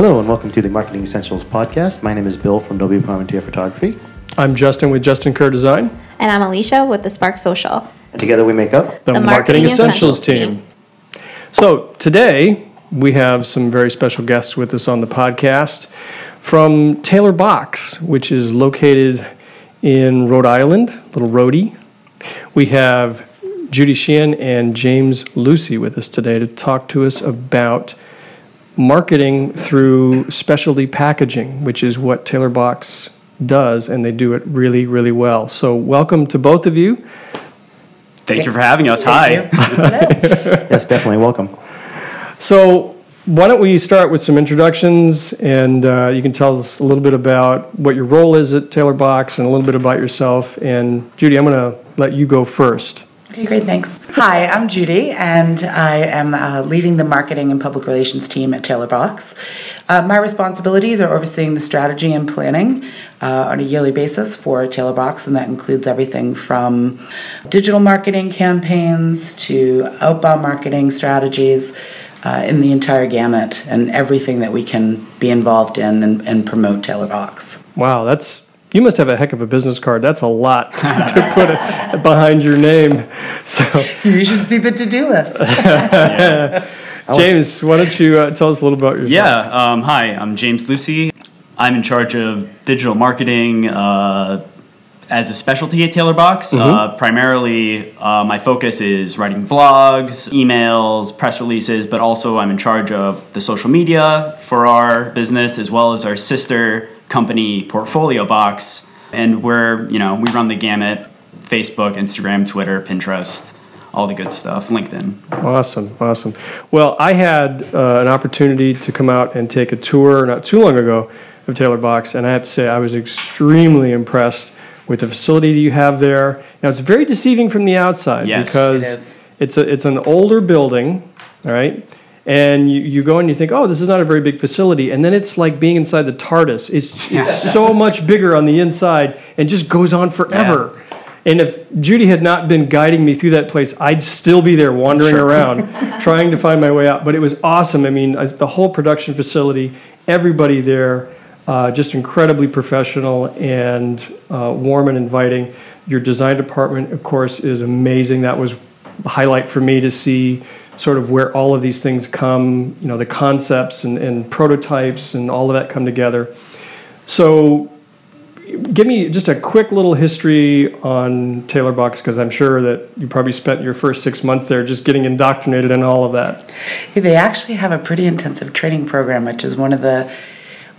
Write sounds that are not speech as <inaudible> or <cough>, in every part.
Hello and welcome to the Marketing Essentials podcast. My name is Bill from W Parmentier Photography. I'm Justin with Justin Kerr Design, And I'm Alicia with the Spark Social. And together we make up. the, The Marketing, Marketing Essentials, Essentials team. So today we have some very special guests with us on the podcast from Taylor Box, which is located in Rhode Island, little Rhody. We have Judy Sheehan and James Lucey with us today to talk to us about marketing through specialty packaging, which is what Taylor Box does, and they do it really, really well. So, welcome to both of you. Thank you for having us. Hi. <laughs> Yes, definitely welcome. So, why don't we start with some introductions, and uh, you can tell us a little bit about what your role is at Taylor Box, and a little bit about yourself. And Judy, I'm going to let you go first. Okay, great, thanks. Hi, I'm Judy, and I am uh, leading the marketing and public relations team at Taylor Box. Uh, my responsibilities are overseeing the strategy and planning uh, on a yearly basis for Taylor Box, and that includes everything from digital marketing campaigns to outbound marketing strategies. Uh, in the entire gamut and everything that we can be involved in and, and promote Taylor Box. Wow, that's you must have a heck of a business card. That's a lot <laughs> to put it behind your name. <laughs> So, You should see the to-do list. <laughs> James, why don't you uh, tell us a little about yourself? Yeah. Um, hi, I'm James Lucey. I'm in charge of digital marketing uh, as a specialty at Taylor Box. Uh, primarily, uh, my focus is writing blogs, emails, press releases, but also I'm in charge of the social media for our business as well as our sister company, Portfolio Box. And we're, you know, we run the gamut Facebook, Instagram, Twitter, Pinterest, all the good stuff, LinkedIn. Awesome, awesome. Well, I had uh, an opportunity to come out and take a tour not too long ago of Taylor Box, and I have to say I was extremely impressed with the facility that you have there. Now, it's very deceiving from the outside Yes. because It is. it's a it's an older building, all right. And you, you go and you think, oh, this is not a very big facility. And then it's like being inside the TARDIS. It's, <laughs> it's so much bigger on the inside and just goes on forever. And if Judy had not been guiding me through that place, I'd still be there wandering around <laughs> trying to find my way out. But it was awesome. I mean, the whole production facility, everybody there, uh, just incredibly professional and uh, warm and inviting. Your design department, of course, is amazing. That was a highlight for me to see sort of where all of these things come, you know, the concepts and, and prototypes and all of that come together. So give me just a quick little history on Taylor Box because I'm sure that you probably spent your first six months there just getting indoctrinated in all of that. They actually have a pretty intensive training program, which is one of the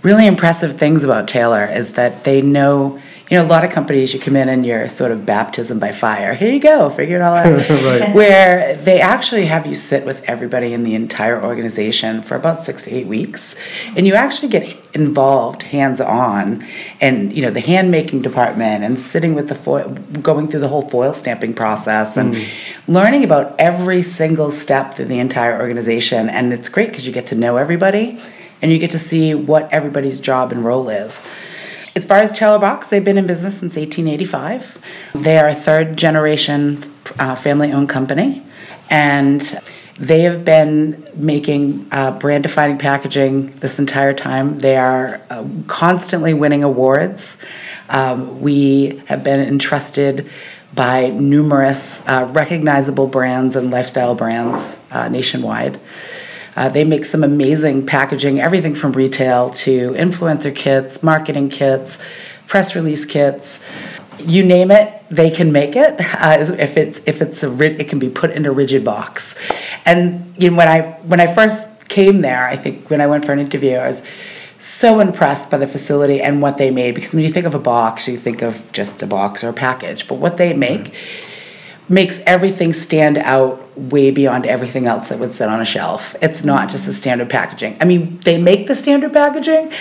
really impressive things about Taylor is that they know. You know, a lot of companies you come in and you're sort of baptism by fire. Here you go, figure it all out. <laughs> Right. Where they actually have you sit with everybody in the entire organization for about six to eight weeks, and you actually get involved hands on, and you know the hand making department and sitting with the foil, going through the whole foil stamping process and mm. learning about every single step through the entire organization. And it's great because you get to know everybody, and you get to see what everybody's job and role is. As far as Taylor Box, they've been in business since 1885. They are a third generation uh, family owned company, and they have been making uh, brand defining packaging this entire time. They are uh, constantly winning awards. Um, we have been entrusted by numerous uh, recognizable brands and lifestyle brands uh, nationwide. Uh, they make some amazing packaging, everything from retail to influencer kits, marketing kits, press release kits. You name it, they can make it. Uh, if it's if it's a ri- it can be put in a rigid box. And you know, when I when I first came there, I think when I went for an interview, I was so impressed by the facility and what they made because when you think of a box, you think of just a box or a package, but what they make makes everything stand out way beyond everything else that would sit on a shelf. It's not just the standard packaging. I mean, they make the standard packaging,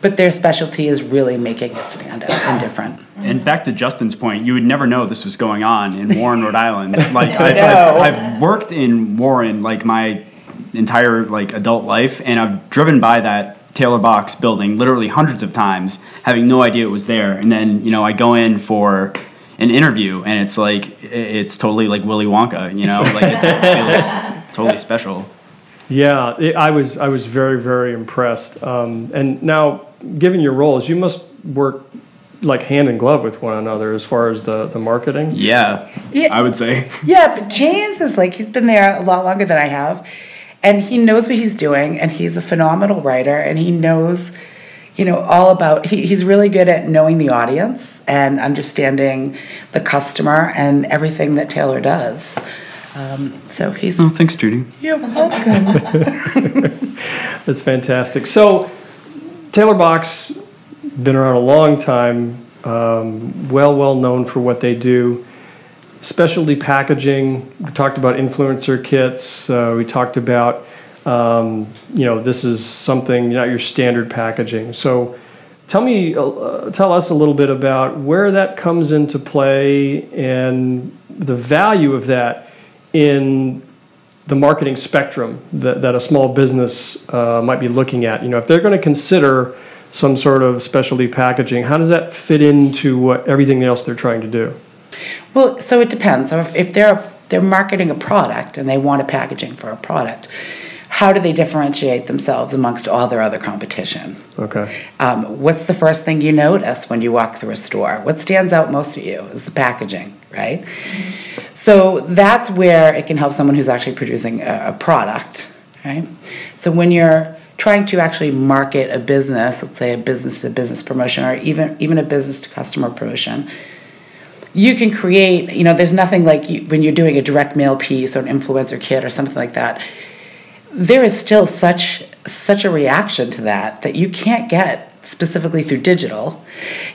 but their specialty is really making it stand out and different. And back to Justin's point, you would never know this was going on in Warren, Rhode Island. <laughs> Like I, know. I've, I've worked in Warren like my entire like adult life, and I've driven by that Taylor Box building literally hundreds of times, having no idea it was there. And then you know I go in for an interview, and it's like it's totally like Willy Wonka. You know, like it feels totally special. Yeah, it, I was I was very very impressed. Um, and now, given your roles, you must work like hand in glove with one another as far as the the marketing. Yeah, Yeah. I would say. Yeah, but James is like he's been there a lot longer than I have, and he knows what he's doing, and he's a phenomenal writer, and he knows, you know, all about. He, he's really good at knowing the audience and understanding the customer and everything that Taylor does. Um, so he's Oh, thanks, Judy. you're welcome. <laughs> That's fantastic. So, Taylor Box, been around a long time, um, well, well known for what they do. Specialty packaging, we talked about influencer kits, uh, we talked about, um, you know, this is something, not your standard packaging. So, tell me, uh, tell us a little bit about where that comes into play and the value of that in the marketing spectrum that, that a small business uh, might be looking at. You know, if they're going to consider some sort of specialty packaging, how does that fit into what everything else they're trying to do? Well, so it depends. So if, if they're they're marketing a product and they want a packaging for a product, how do they differentiate themselves amongst all their other competition? Okay. Um, what's the first thing you notice when you walk through a store? What stands out most to you is the packaging, right? So that's where it can help someone who's actually producing a, a product, right? So when you're trying to actually market a business, let's say a business to business promotion or even even a business to customer promotion, you can create, you know, there's nothing like you, when you're doing a direct mail piece or an influencer kit or something like that there is still such such a reaction to that that you can't get specifically through digital.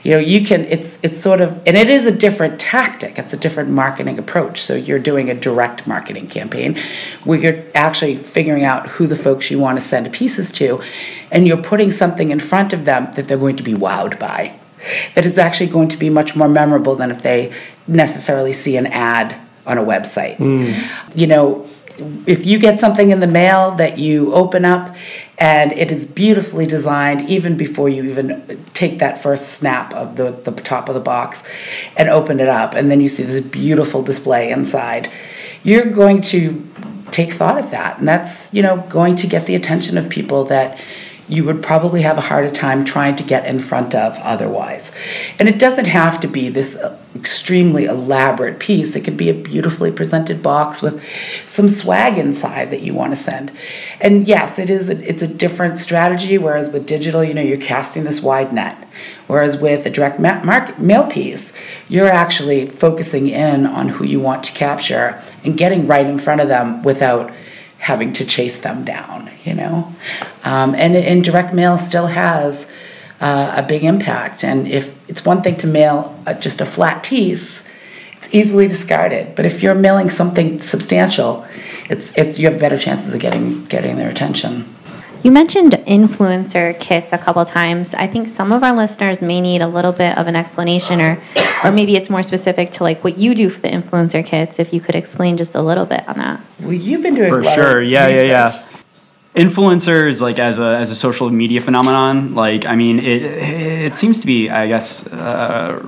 You know you can it's it's sort of and it is a different tactic. It's a different marketing approach. So you're doing a direct marketing campaign where you're actually figuring out who the folks you want to send pieces to and you're putting something in front of them that they're going to be wowed by that is actually going to be much more memorable than if they necessarily see an ad on a website. Hmm. You know if you get something in the mail that you open up and it is beautifully designed even before you even take that first snap of the, the top of the box and open it up and then you see this beautiful display inside you're going to take thought of that and that's you know going to get the attention of people that you would probably have a harder time trying to get in front of otherwise. And it doesn't have to be this extremely elaborate piece. It could be a beautifully presented box with some swag inside that you want to send. And yes, it is a, it's a different strategy whereas with digital, you know, you're casting this wide net. Whereas with a direct ma- market, mail piece, you're actually focusing in on who you want to capture and getting right in front of them without having to chase them down, you know? Um, and, and direct mail still has uh, a big impact. And if it's one thing to mail uh, just a flat piece, it's easily discarded. But if you're mailing something substantial, it's, it's, you have better chances of getting, getting their attention. You mentioned influencer kits a couple times. I think some of our listeners may need a little bit of an explanation, or, or maybe it's more specific to like what you do for the influencer kits. If you could explain just a little bit on that. Well, you've been doing For a lot sure, of yeah, yeah, yeah. Influencers, like as a as a social media phenomenon, like I mean, it it seems to be, I guess, uh,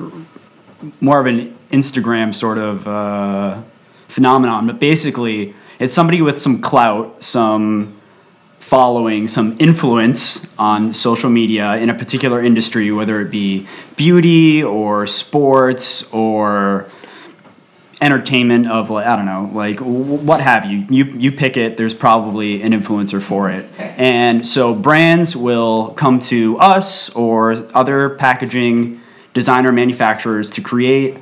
more of an Instagram sort of uh, phenomenon. But basically, it's somebody with some clout, some following, some influence on social media in a particular industry, whether it be beauty or sports or entertainment of like I don't know, like what have you. You you pick it. There's probably an influencer for it, and so brands will come to us or other packaging designer manufacturers to create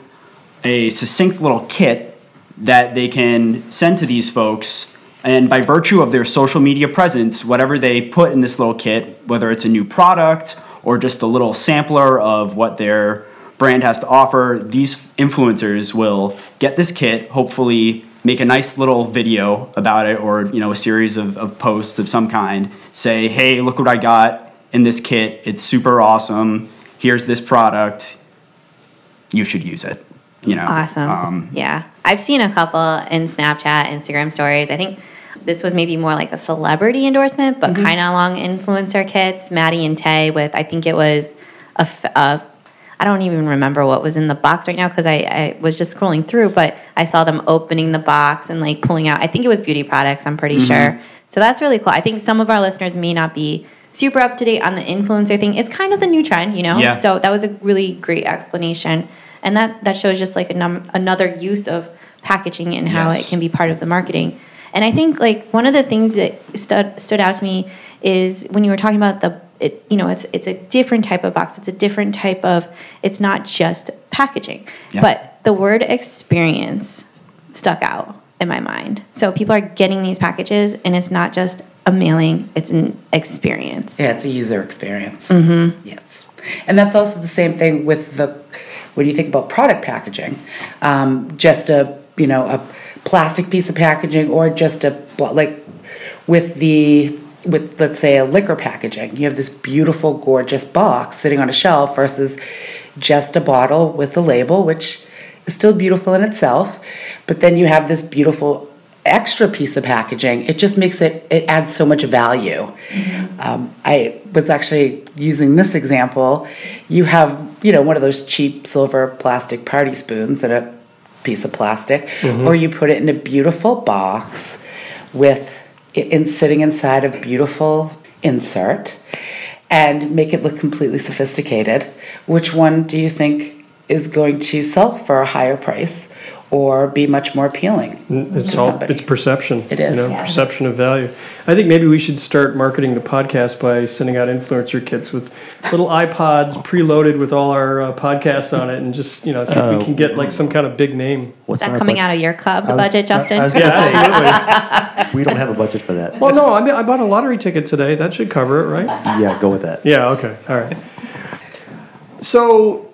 a succinct little kit that they can send to these folks. And by virtue of their social media presence, whatever they put in this little kit, whether it's a new product or just a little sampler of what their brand has to offer, these influencers will get this kit, hopefully make a nice little video about it or you know a series of, of posts of some kind, say, hey, look what I got, in this kit. It's super awesome. Here's this product. You should use it. You know. Awesome. Um, yeah. I've seen a couple in Snapchat, Instagram stories. I think this was maybe more like a celebrity endorsement, but kind of along influencer kits. Maddie and Tay with, I think it was a, a I don't even remember what was in the box right now because I, I was just scrolling through, but I saw them opening the box and like pulling out, I think it was beauty products, I'm pretty mm-hmm. sure. So that's really cool. I think some of our listeners may not be super up to date on the influencer thing. It's kind of the new trend, you know? Yeah. So that was a really great explanation. And that, that shows just like a num- another use of packaging and how Yes. it can be part of the marketing. And I think like one of the things that stood, stood out to me is when you were talking about the it, you know it's it's a different type of box it's a different type of it's not just packaging Yeah. but the word experience stuck out in my mind so people are getting these packages and it's not just a mailing it's an experience Yeah, it's a user experience. Mm-hmm. Yes, and that's also the same thing with the when you think about product packaging, um, just a you know a plastic piece of packaging or just a like with the with let's say a liquor packaging, you have this beautiful, gorgeous box sitting on a shelf versus just a bottle with a label, which is still beautiful in itself, but then you have this beautiful extra piece of packaging, it just makes it, it adds so much value. Um, I was actually using this example. You have, you know, one of those cheap silver plastic party spoons and a piece of plastic, or you put it in a beautiful box with it in sitting inside a beautiful insert and make it look completely sophisticated. Which one do you think is going to sell for a higher price or be much more appealing? It's to all somebody? it's perception. It You know, yeah. perception of value. I think maybe we should start marketing the podcast by sending out influencer kits with little iPods preloaded with all our uh, podcasts on it, and just you know see if we can get like some kind of big name. What's is that coming bud- out of your club I was- budget justin I was <laughs> Yeah, say, absolutely. <laughs> we don't have a budget for that. well, no, I mean I bought a lottery ticket today. That should cover it, right? Yeah, go with that. Yeah. Okay. All right. So,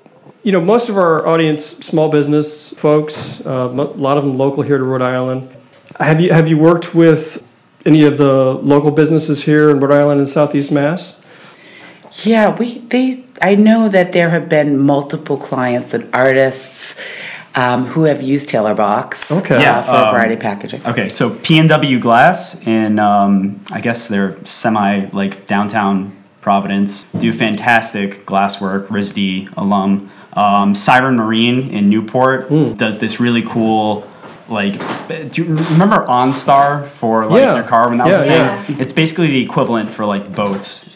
you know, most of our audience, small business folks, uh, a lot of them local here to Rhode Island. Have you have you worked with any of the local businesses here in Rhode Island and Southeast Mass? Yeah, we they I know that there have been multiple clients and artists um, who have used Taylor Box Okay. uh, Yeah, for a um, variety of packaging. Okay, so PNW Glass and um, I guess they're semi like downtown Providence do fantastic glasswork. RISD alum. Um, Siren Marine in Newport Hmm. does this really cool. Like, do you remember OnStar for like Yeah. their car when that was a Yeah, thing? It's basically the equivalent for like boats,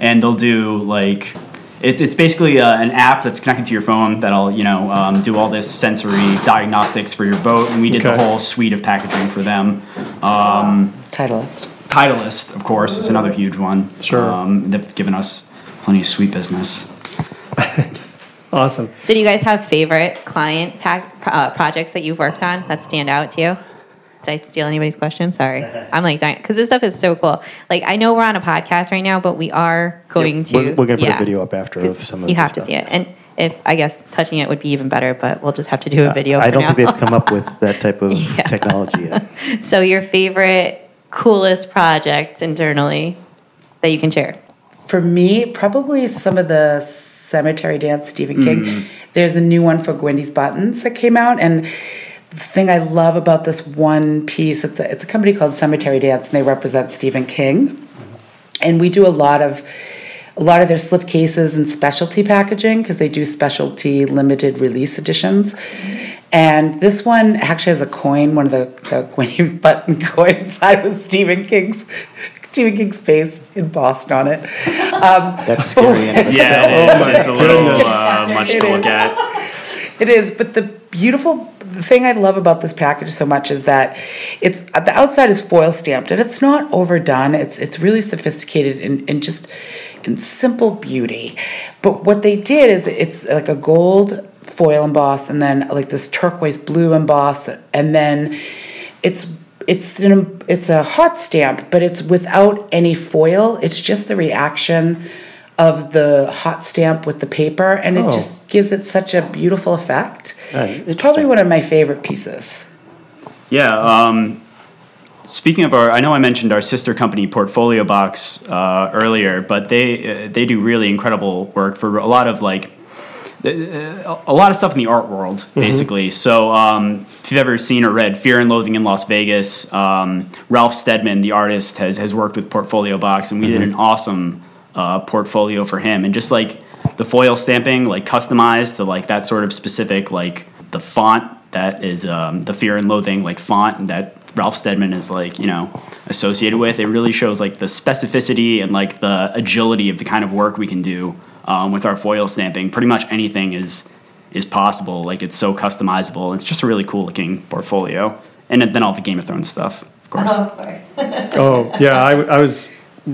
and they'll do like it's, it's basically uh, an app that's connected to your phone that'll you know um, do all this sensory diagnostics for your boat, and we did Okay. the whole suite of packaging for them. Um, Titleist. Titleist, of course, is another huge one. Sure. Um, they've given us plenty of sweet business. <laughs> Awesome. So, do you guys have favorite client pack, uh, projects that you've worked on that stand out to you? Did I steal anybody's question? Sorry, <laughs> I'm like dying because this stuff is so cool. Like, I know we're on a podcast right now, but we are going to. We're, we're gonna put yeah. a video up after of some of You the have to see it, and if I guess touching it would be even better, but we'll just have to do a video. I for don't now. think they've come up with that type of <laughs> Yeah. technology yet. <laughs> so, your favorite, coolest project internally that you can share? For me, probably some of the cemetery dance Stephen King. Mm. There's a new one for Gwendy's Buttons that came out, and the thing I love about this one piece, it's a, it's a company called Cemetery Dance, and they represent Stephen King. And we do a lot of a lot of their slip cases and specialty packaging because they do specialty limited release editions. And this one actually has a coin, one of the, the Gwendy's <laughs> button coins inside with Stephen King's Stephen King's face embossed on it. Um, That's scary. in <laughs> of Yeah, itself. it is. It's a little uh, much It to look is. at. <laughs> It is, but the beautiful the thing I love about this package so much is that it's the outside is foil stamped and it's not overdone. It's it's really sophisticated and, and just in simple beauty. But what they did is it's like a gold foil emboss and then like this turquoise blue emboss and then it's it's an, it's a hot stamp, but it's without any foil. It's just the reaction of the hot stamp with the paper, and it Oh. just gives it such a beautiful effect. Uh, it's probably one of my favorite pieces. Yeah. Um, Speaking of our, I know I mentioned our sister company Portfolio Box uh, earlier, but they uh, they do really incredible work for a lot of like a lot of stuff in the art world, basically. So um, if you've ever seen or read Fear and Loathing in Las Vegas, um, Ralph Steadman, the artist, has has worked with Portfolio Box, and we did an awesome uh, portfolio for him, and just like the foil stamping, like customized to like that sort of specific like the font that is um, the Fear and Loathing like font that Ralph Steadman is like you know associated with. It really shows like the specificity and like the agility of the kind of work we can do um, with our foil stamping. Pretty much anything is is possible. Like it's so customizable. It's just a really cool looking portfolio. And then all the Game of Thrones stuff, of course. of course. <laughs> Oh yeah, I, I was.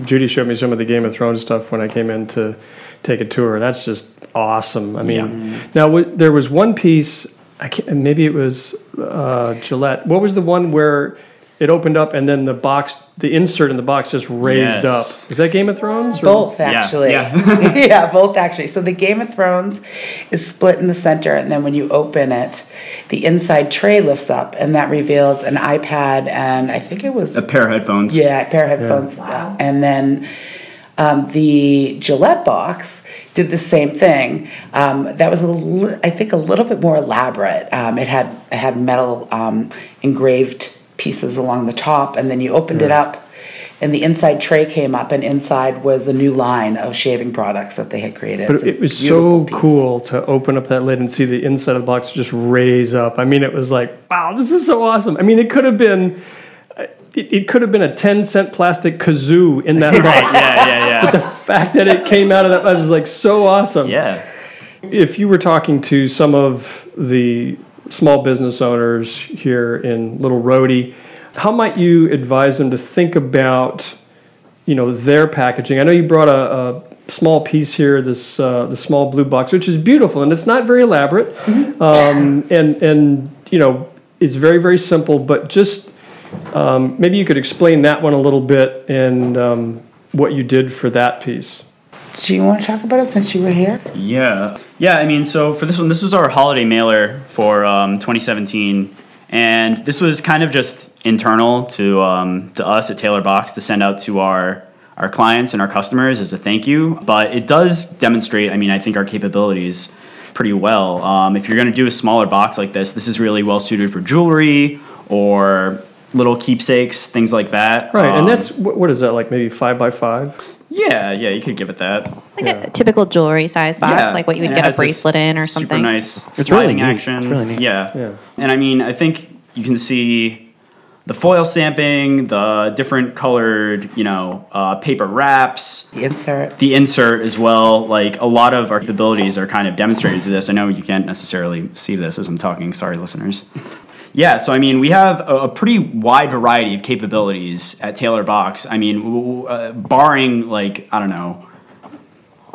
Judy showed me some of the Game of Thrones stuff when I came in to take a tour. That's just awesome. I mean, now w- there was one piece. I can't. Maybe it was uh, Gillette. What was the one where it opened up and then the box, the insert in the box, just raised Yes. up? Is that Game of Thrones? or- Both actually. yeah. <laughs> <laughs> Yeah, both actually. So the Game of Thrones is split in the center, and then when you open it, the inside tray lifts up, and that reveals an iPad and I think it was A pair of headphones. yeah, a pair of headphones. Wow. And then um, the Gillette box did the same thing. Um, that was a li- I think a little bit more elaborate. Um, it had it had metal um, engraved pieces along the top, and then you opened it up. And the inside tray came up, and inside was a new line of shaving products that they had created. But It's it was so piece. cool to open up that lid and see the inside of the box just raise up. I mean, it was like, wow, this is so awesome. I mean, it could have been, it, it could have been a ten cent plastic kazoo in that <laughs> box. yeah, yeah, yeah. the fact that it came out of that, I was like so awesome. yeah. If you were talking to some of the small business owners here in Little Rhody, how might you advise them to think about, you know, their packaging? I know you brought a, a small piece here, this uh, the small blue box, which is beautiful, and it's not very elaborate, um, and and you know, it's very very simple, but just um, maybe you could explain that one a little bit and um, what you did for that piece. Do you want to talk about it since you were here? Yeah. Yeah, I mean, so for this one, this was our holiday mailer for um, 2017. And this was kind of just internal to, um, to us at Taylor Box to send out to our, our clients and our customers as a thank you. But it does demonstrate, I mean, I think our capabilities pretty well. Um, if you're going to do a smaller box like this, this is really well suited for jewelry or little keepsakes, things like that. Right, and Um, that's what, what is that like? Maybe five by five. Yeah, yeah, you could give it that. Like a typical jewelry size box, Yeah, like what you would and get a bracelet in or something. Super nice really sliding neat. action. It's really neat. Yeah. Yeah. And I mean, I think you can see the foil stamping, the different colored, you know, uh, paper wraps, The insert. the insert as well. Like a lot of our capabilities are kind of demonstrated through this. I know you can't necessarily see this as I'm talking. Sorry, listeners. <laughs> Yeah, so I mean, we have a, a pretty wide variety of capabilities at Taylor Box. I mean, w- uh, barring like I don't know,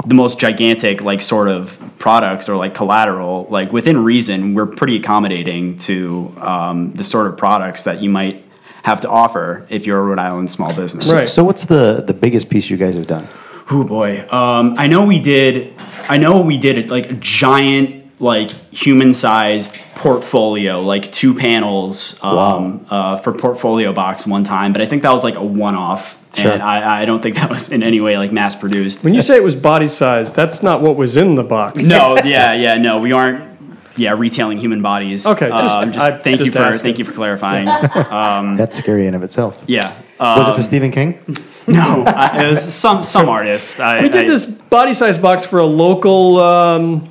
the most gigantic like sort of products or like collateral, like within reason, we're pretty accommodating to um, the sort of products that you might have to offer if you're a Rhode Island small business. Right. So what's the the biggest piece you guys have done? Oh boy. Um, I know we did. I know we did it like a giant, like human-sized portfolio, like two panels um, uh, for portfolio box one time. But I think that was like a one-off, Sure. and I, I don't think that was in any way like mass-produced. When you say it was body size, that's not what was in the box. <laughs> No, yeah, yeah, no, we aren't. Yeah, retailing human bodies. Okay, just- Um, I- thank you for asking. thank you for clarifying. <laughs> Um, That's scary in of itself. yeah. Was it Um, for Stephen King? <laughs> no, I, it was some some artist. I, We did I- this body size box for a local um,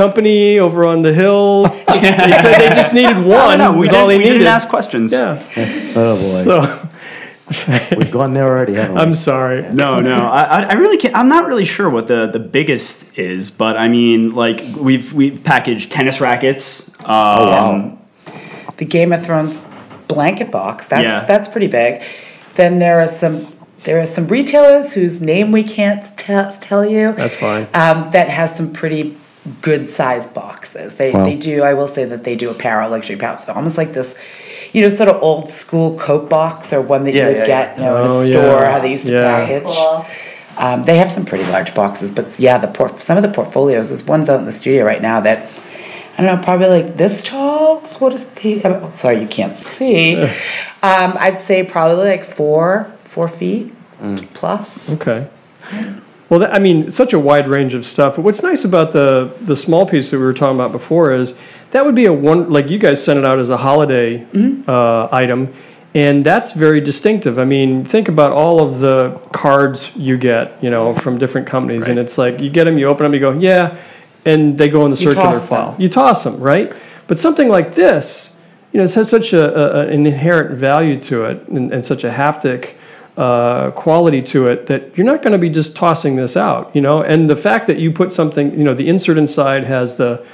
company over on the hill. <laughs> They said they just needed one. No, no, we, was did, all they we needed. didn't ask questions. Yeah. Oh boy, So <laughs> we've gone there already, haven't we? I'm sorry. No, no, I, I- I really can't. I'm not really sure what the, the biggest is, but I mean, like we've we've packaged tennis rackets. Um, oh wow. the Game of Thrones blanket box. That's Yeah. that's pretty big. Then there are some there are some retailers whose name we can't tell tell you. That's fine. Um, that has some pretty good sized boxes. They Wow. they do. I will say that they do apparel, luxury apparel. So almost like this. You know, sort of old school coat box or one that Yeah, you would yeah, get, you know, in a Oh, store, yeah. how they used to Yeah. package. Um, they have some pretty large boxes, but yeah, the port, some of the portfolios. There's ones out in the studio right now that I don't know, probably like this tall, what is the? oh, Sorry, you can't see. <laughs> um, I'd say probably like four, four feet plus. Okay. Well, that, I mean, such a wide range of stuff. But what's nice about the the small piece that we were talking about before is that would be a one like you guys sent it out as a holiday uh, item, and that's very distinctive. I mean, think about all of the cards you get, you know, from different companies, and it's like you get them, you open them, you go, yeah, and they go in the You circular file. You toss them, right? But something like this, you know, it has such a, a, an inherent value to it and, and such a haptic uh, quality to it that you're not going to be just tossing this out, you know. And the fact that you put something, you know, the insert inside has the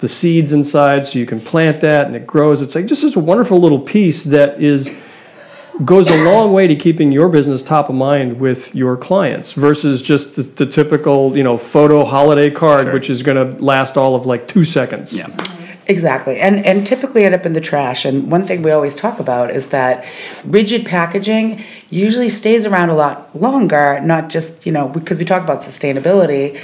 the seeds inside, so you can plant that and it grows. It's like just a wonderful little piece that is goes a long way to keeping your business top of mind with your clients versus just the, the typical, you know, photo holiday card, which is going to last all of like two seconds. Yeah. Exactly, and and typically end up in the trash. And one thing we always talk about is that rigid packaging usually stays around a lot longer. Not just you know because we talk about sustainability,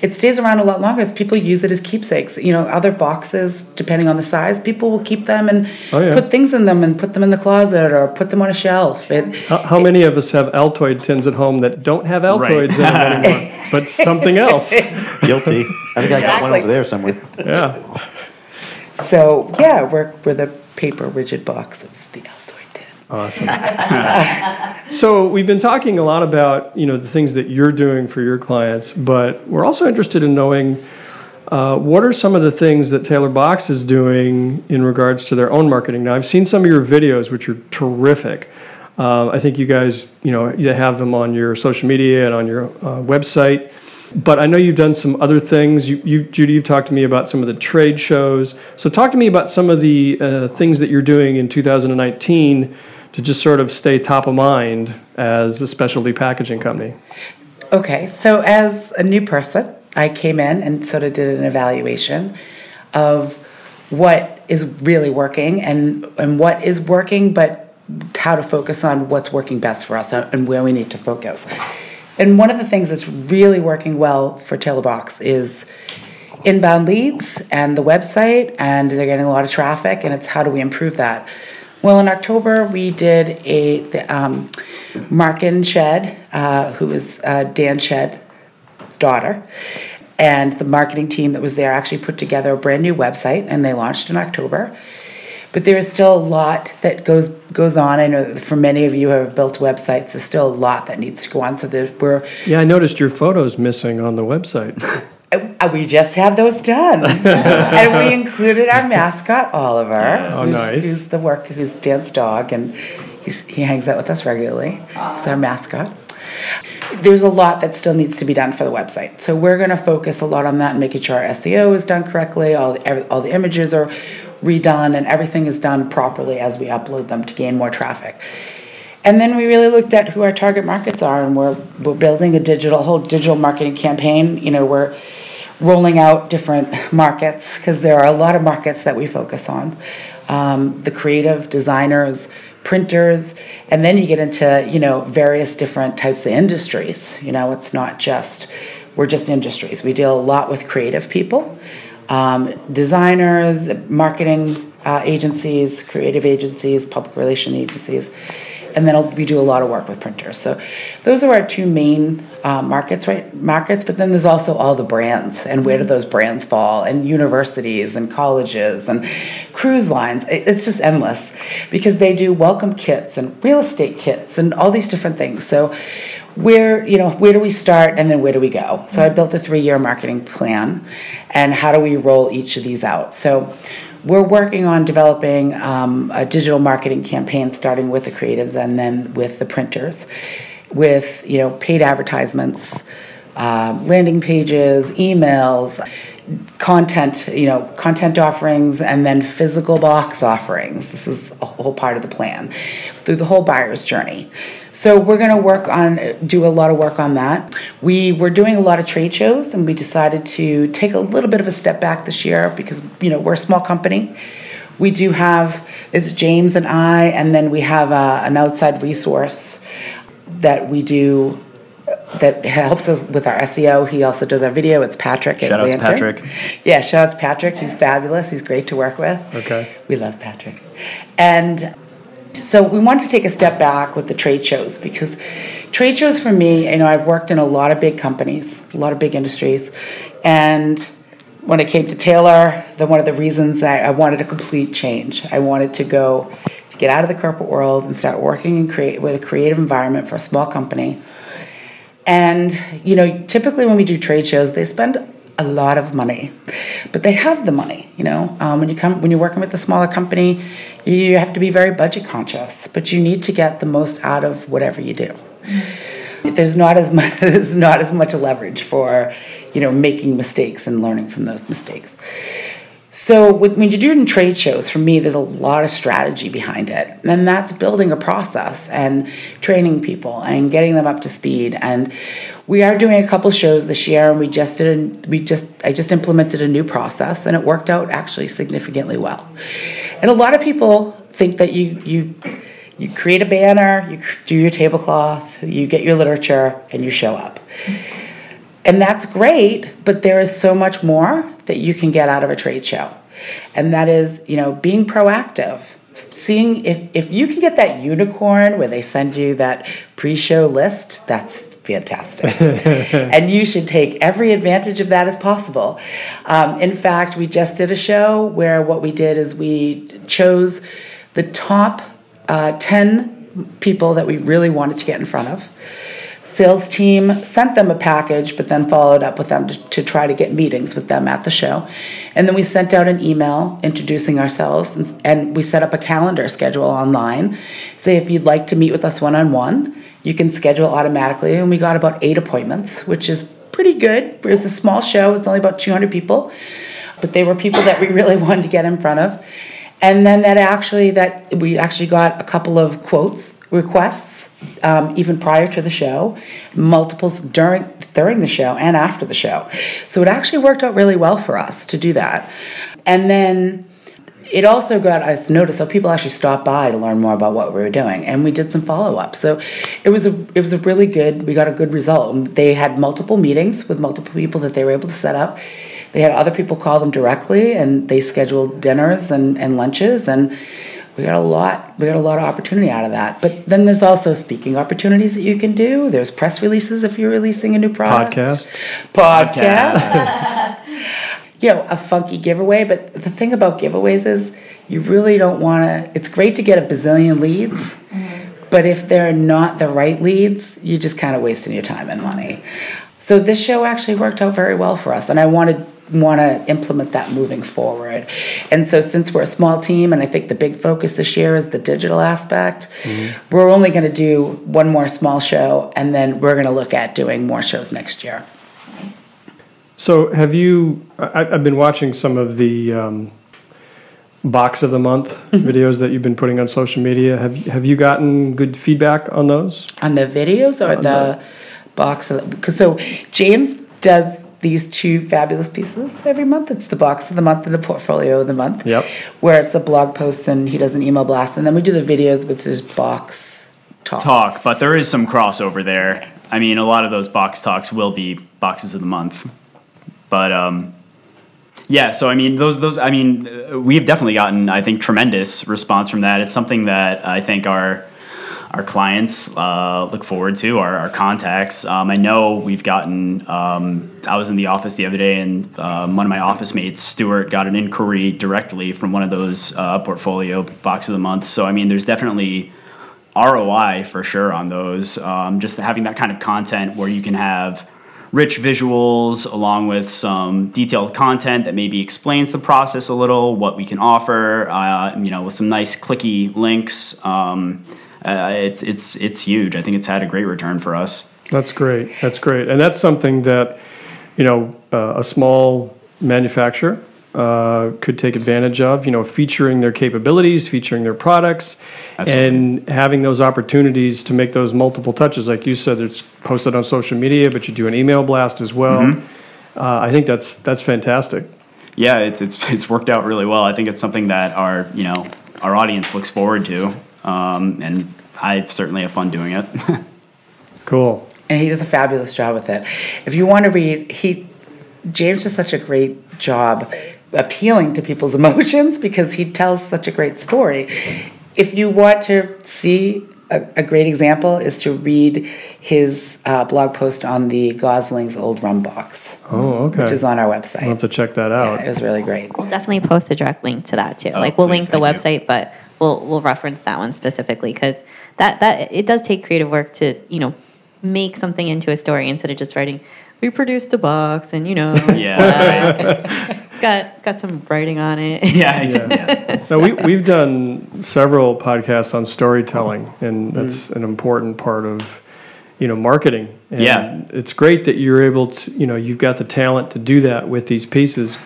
it stays around a lot longer as people use it as keepsakes. You know, other boxes, depending on the size, people will keep them and Oh, yeah. put things in them and put them in the closet or put them on a shelf. It, How, how many of us have Altoid tins at home that don't have Altoids in them anymore, <laughs> but something else? Guilty. I think I got one over there somewhere. Yeah. So yeah, we're we're the paper rigid box of the Altoid tin. Awesome. <laughs> so we've been talking a lot about you know the things that you're doing for your clients, but we're also interested in knowing uh, what are some of the things that Taylor Box is doing in regards to their own marketing. Now I've seen some of your videos, which are terrific. Uh, I think you guys you know you have them on your social media and on your uh, website. But I know you've done some other things. You, you, Judy, you've talked to me about some of the trade shows. So talk to me about some of the uh, things that you're doing in 2019 to just sort of stay top of mind as a specialty packaging company. Okay, so as a new person, I came in and sort of did an evaluation of what is really working and, and what is working, but how to focus on what's working best for us and where we need to focus. And one of the things that's really working well for Taylor Box is inbound leads and the website, and they're getting a lot of traffic, and it's how do we improve that? Well, in October, we did a, the, um, Markin Shed, uh, who is uh, Dan Shed's daughter, and the marketing team that was there actually put together a brand new website, and they launched in October. But there is still a lot that goes goes on. I know that for many of you who have built websites, there's still a lot that needs to go on. So there, we're Yeah, I noticed your photos missing on the website. uh, we just had those done, <laughs> and we included our mascot Oliver, Oh, who's, nice. who's the work, who's Dan's dog, and he's, he hangs out with us regularly. He's our mascot. There's a lot that still needs to be done for the website, so we're going to focus a lot on that and making sure our SEO is done correctly. All the, all the images are redone, and everything is done properly as we upload them to gain more traffic. And then we really looked at who our target markets are, and we're we're building a digital whole digital marketing campaign. You know, we're rolling out different markets because there are a lot of markets that we focus on. Um, the creative designers, printers, and then you get into you know various different types of industries. You know, it's not just we're just industries. We deal a lot with creative people, um, designers, marketing uh, agencies, creative agencies, public relation agencies, and then we do a lot of work with printers. So those are our two main uh, markets, right? Markets, but then there's also all the brands and where do those brands fall, and universities and colleges and cruise lines. It- It's just endless because they do welcome kits and real estate kits and all these different things. So where you know where do we start and then where do we go? So i built a three-year marketing plan and how do we roll each of these out? So we're working on developing um, a digital marketing campaign starting with the creatives and then with the printers with you know paid advertisements um, landing pages emails content you know content offerings and then physical box offerings. This is a whole part of the plan through the whole buyer's journey. So we're going to work on do a lot of work on that. We were doing a lot of trade shows and we decided to take a little bit of a step back this year because you know we're a small company. We do have is james and i and then we have a, an outside resource that we do that helps with our SEO. He also does our video. It's Patrick. at Shout out to Lantern. Patrick. Yeah, shout out to Patrick. He's fabulous. He's great to work with. Okay. We love Patrick. And so we wanted to take a step back with the trade shows because trade shows for me, you know, I've worked in a lot of big companies, a lot of big industries. And when it came to Taylor, then one of the reasons I, I wanted a complete change. I wanted to go to get out of the corporate world and start working and create with a creative environment for a small company. And you know, typically when we do trade shows, they spend a lot of money, but they have the money. You know, um, when you come when you're working with a smaller company, you have to be very budget conscious, but you need to get the most out of whatever you do. There's not as <laughs> much there's not as much leverage for you know making mistakes and learning from those mistakes. So when you're doing trade shows, for me, there's a lot of strategy behind it, and that's building a process and training people and getting them up to speed. And we are doing a couple shows this year, and we just did. We just I just implemented a new process, and it worked out actually significantly well. And a lot of people think that you you you create a banner, you do your tablecloth, you get your literature, and you show up. And that's great, but there is so much more that you can get out of a trade show. And that is, you know, being proactive. Seeing if, if you can get that unicorn where they send you that pre show list, that's fantastic. <laughs> and you should take every advantage of that as possible. Um, in fact, we just did a show where what we did is we chose the top uh, 10 people that we really wanted to get in front of sales team sent them a package but then followed up with them to, to, try to get meetings with them at the show. And then we sent out an email introducing ourselves and, and we set up a calendar schedule online. Say if you'd like to meet with us one-on-one you can schedule automatically. And we got about eight appointments which is pretty good. It was a small show. It's only about 200 people. But they were people that we really <laughs> wanted to get in front of. And then that actually that we actually got a couple of quotes requests um, even prior to the show, multiples during during the show and after the show. So it actually worked out really well for us to do that. And then it also got us noticed so people actually stopped by to learn more about what we were doing and we did some follow-up so it was a it was a really good we got a good result they had multiple meetings with multiple people that they were able to set up they had other people call them directly and they scheduled dinners and, and lunches and we got a lot we got a lot of opportunity out of that. But then there's also speaking opportunities that you can do. There's press releases if you're releasing a new product. Podcast. podcast <laughs> you know a funky giveaway. But the thing about giveaways is you really don't want to it's great to get a bazillion leads mm-hmm. but if they're not the right leads you're just kind of wasting your time and money. So this show actually worked out very well for us and i wanted want to implement that moving forward. And so, since we're a small team, and I think the big focus this year is the digital aspect, mm-hmm. we're only going to do one more small show, and then we're going to look at doing more shows next year. Nice. So, have you? I, have been watching some of the. Um, box of the month mm-hmm. videos that you've been putting on social media have have you gotten good feedback on those on the videos or the, the box of because so James does these two fabulous pieces every month. It's the box of the month and the portfolio of the month. Yep. Where it's a blog post and he does an email blast, and then we do the videos, which is box talks. Talk, but there is some crossover there. I mean, a lot of those box talks will be boxes of the month, but um, yeah. So I mean, those those. I mean, uh, we've definitely gotten, I think, tremendous response from that. It's something that I think our our clients uh, look forward to, our, our contacts. Um, I know we've gotten, um, I was in the office the other day and um, one of my office mates, Stuart, got an inquiry directly from one of those uh, portfolio box of the month. So, I mean, there's definitely ROI for sure on those. Um, just having that kind of content where you can have rich visuals along with some detailed content that maybe explains the process a little, what we can offer, uh, you know, with some nice clicky links. Uh, it's it's it's huge. I think it's had a great return for us. That's great. That's great, and that's something that you know uh, a small manufacturer uh, could take advantage of. You know, featuring their capabilities, featuring their products, Absolutely. and having those opportunities to make those multiple touches. Like you said, it's posted on social media, but you do an email blast as well. Mm-hmm. Uh, I think that's that's fantastic. Yeah, it's it's it's worked out really well. I think it's something that our you know our audience looks forward to um, and I certainly have fun doing it. <laughs> cool. and he does a fabulous job with it. If you want to read, he James does such a great job appealing to people's <laughs> emotions because he tells such a great story. If you want to see a, a great example, is to read his uh, blog post on the Gosling's old rum box, Oh, okay. which is on our website. I'll have to check that out. Yeah, it was really great. We'll definitely post a direct link to that too. Oh, like we'll please, link the thank you. website, but we'll we'll reference that one specifically because that that it does take creative work to you know make something into a story instead of just writing. We produced a box, and you know, <laughs> Yeah. <laughs> it's got it's got some writing on it. <laughs> yeah, I- yeah. No, we, we've done several podcasts on storytelling, and mm-hmm. that's an important part of, you know, marketing. And Yeah. It's great that you're able to, you know, you've got the talent to do that with these pieces.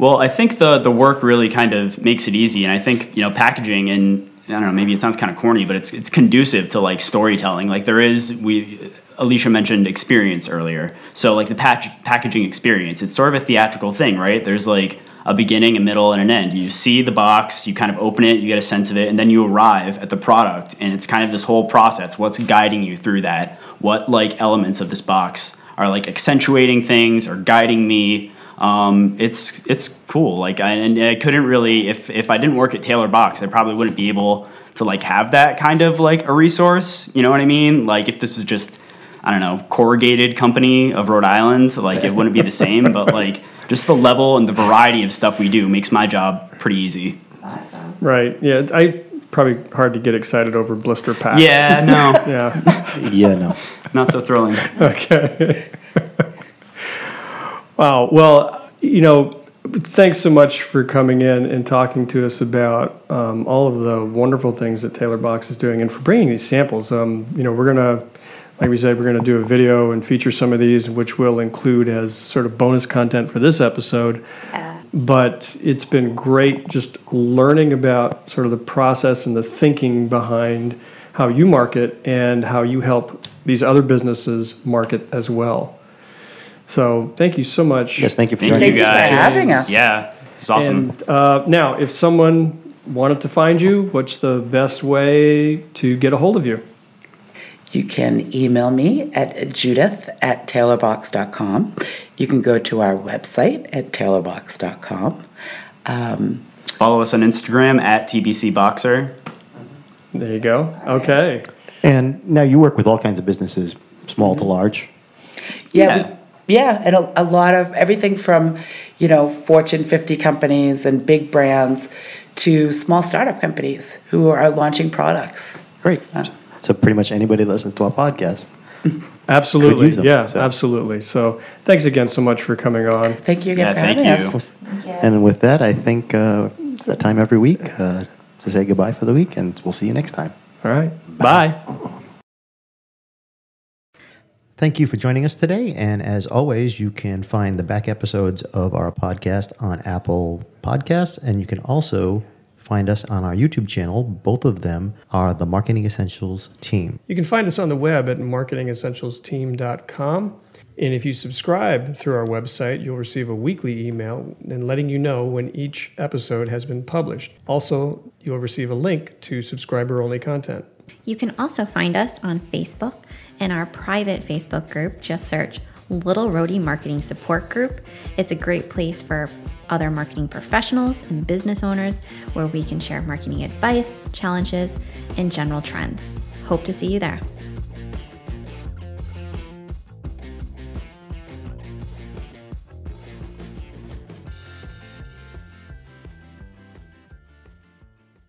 Well, I think the the work really kind of makes it easy, and I think you know packaging and I don't know maybe it sounds kind of corny, but it's it's conducive to like storytelling. Like there is we Alicia mentioned experience earlier, so like the packaging experience, it's sort of a theatrical thing, right? There's like a beginning, a middle, and an end. You see the box, you kind of open it, you get a sense of it, and then you arrive at the product, and it's kind of this whole process. What's guiding you through that? What like elements of this box are like accentuating things or guiding me? Um, it's it's cool. Like I, and I couldn't really if if I didn't work at Taylor Box, I probably wouldn't be able to like have that kind of like a resource. You know what I mean? Like if this was just I don't know corrugated company of Rhode Island, like it wouldn't be the same. But like just the level and the variety of stuff we do makes my job pretty easy. Right. Yeah. it's- I probably hard to get excited over blister packs. Yeah, no, <laughs> Yeah. Yeah, no. not so thrilling. <laughs> Okay. Wow. Well, you know, thanks so much for coming in and talking to us about um, all of the wonderful things that Taylor Box is doing and for bringing these samples. Um, you know, we're going to, like we said, we're going to do a video and feature some of these, which we'll include as sort of bonus content for this episode. But it's been great just learning about sort of the process and the thinking behind how you market and how you help these other businesses market as well. So thank you so much. Yes, thank you for Thank joining you you for guys. having us. Yeah, it's awesome. And uh, now, if someone wanted to find you, what's the best way to get a hold of you? You can email me at judith at taylorbox.com. You can go to our website at taylorbox.com. Um, Follow us on Instagram at TBC Boxer. There you go. Okay. And now you work with all kinds of businesses, small to large. yeah, Yeah. We- yeah, and a, a lot of everything from, you know, Fortune 50 companies and big brands to small startup companies who are launching products. Great. So pretty much anybody that listens to our podcast. Absolutely. use them, yeah, so. absolutely. So thanks again so much for coming on. Thank you again Yeah, for thank having you. us. And with that, I think uh, it's that time every week uh, to say goodbye for the week, and we'll see you next time. All right. Bye. Thank you for joining us today. And as always, you can find the back episodes of our podcast on Apple Podcasts, and you can also find us on our YouTube channel. Both of them are the Marketing Essentials team. You can find us on the web at marketingessentialsteam.com. And if you subscribe through our website, you'll receive a weekly email and letting you know when each episode has been published. Also, you'll receive a link to subscriber only content. You can also find us on Facebook in our private Facebook group. Just search Little Rhody Marketing Support Group. It's a great place for other marketing professionals and business owners where we can share marketing advice, challenges, and general trends. Hope to see you there.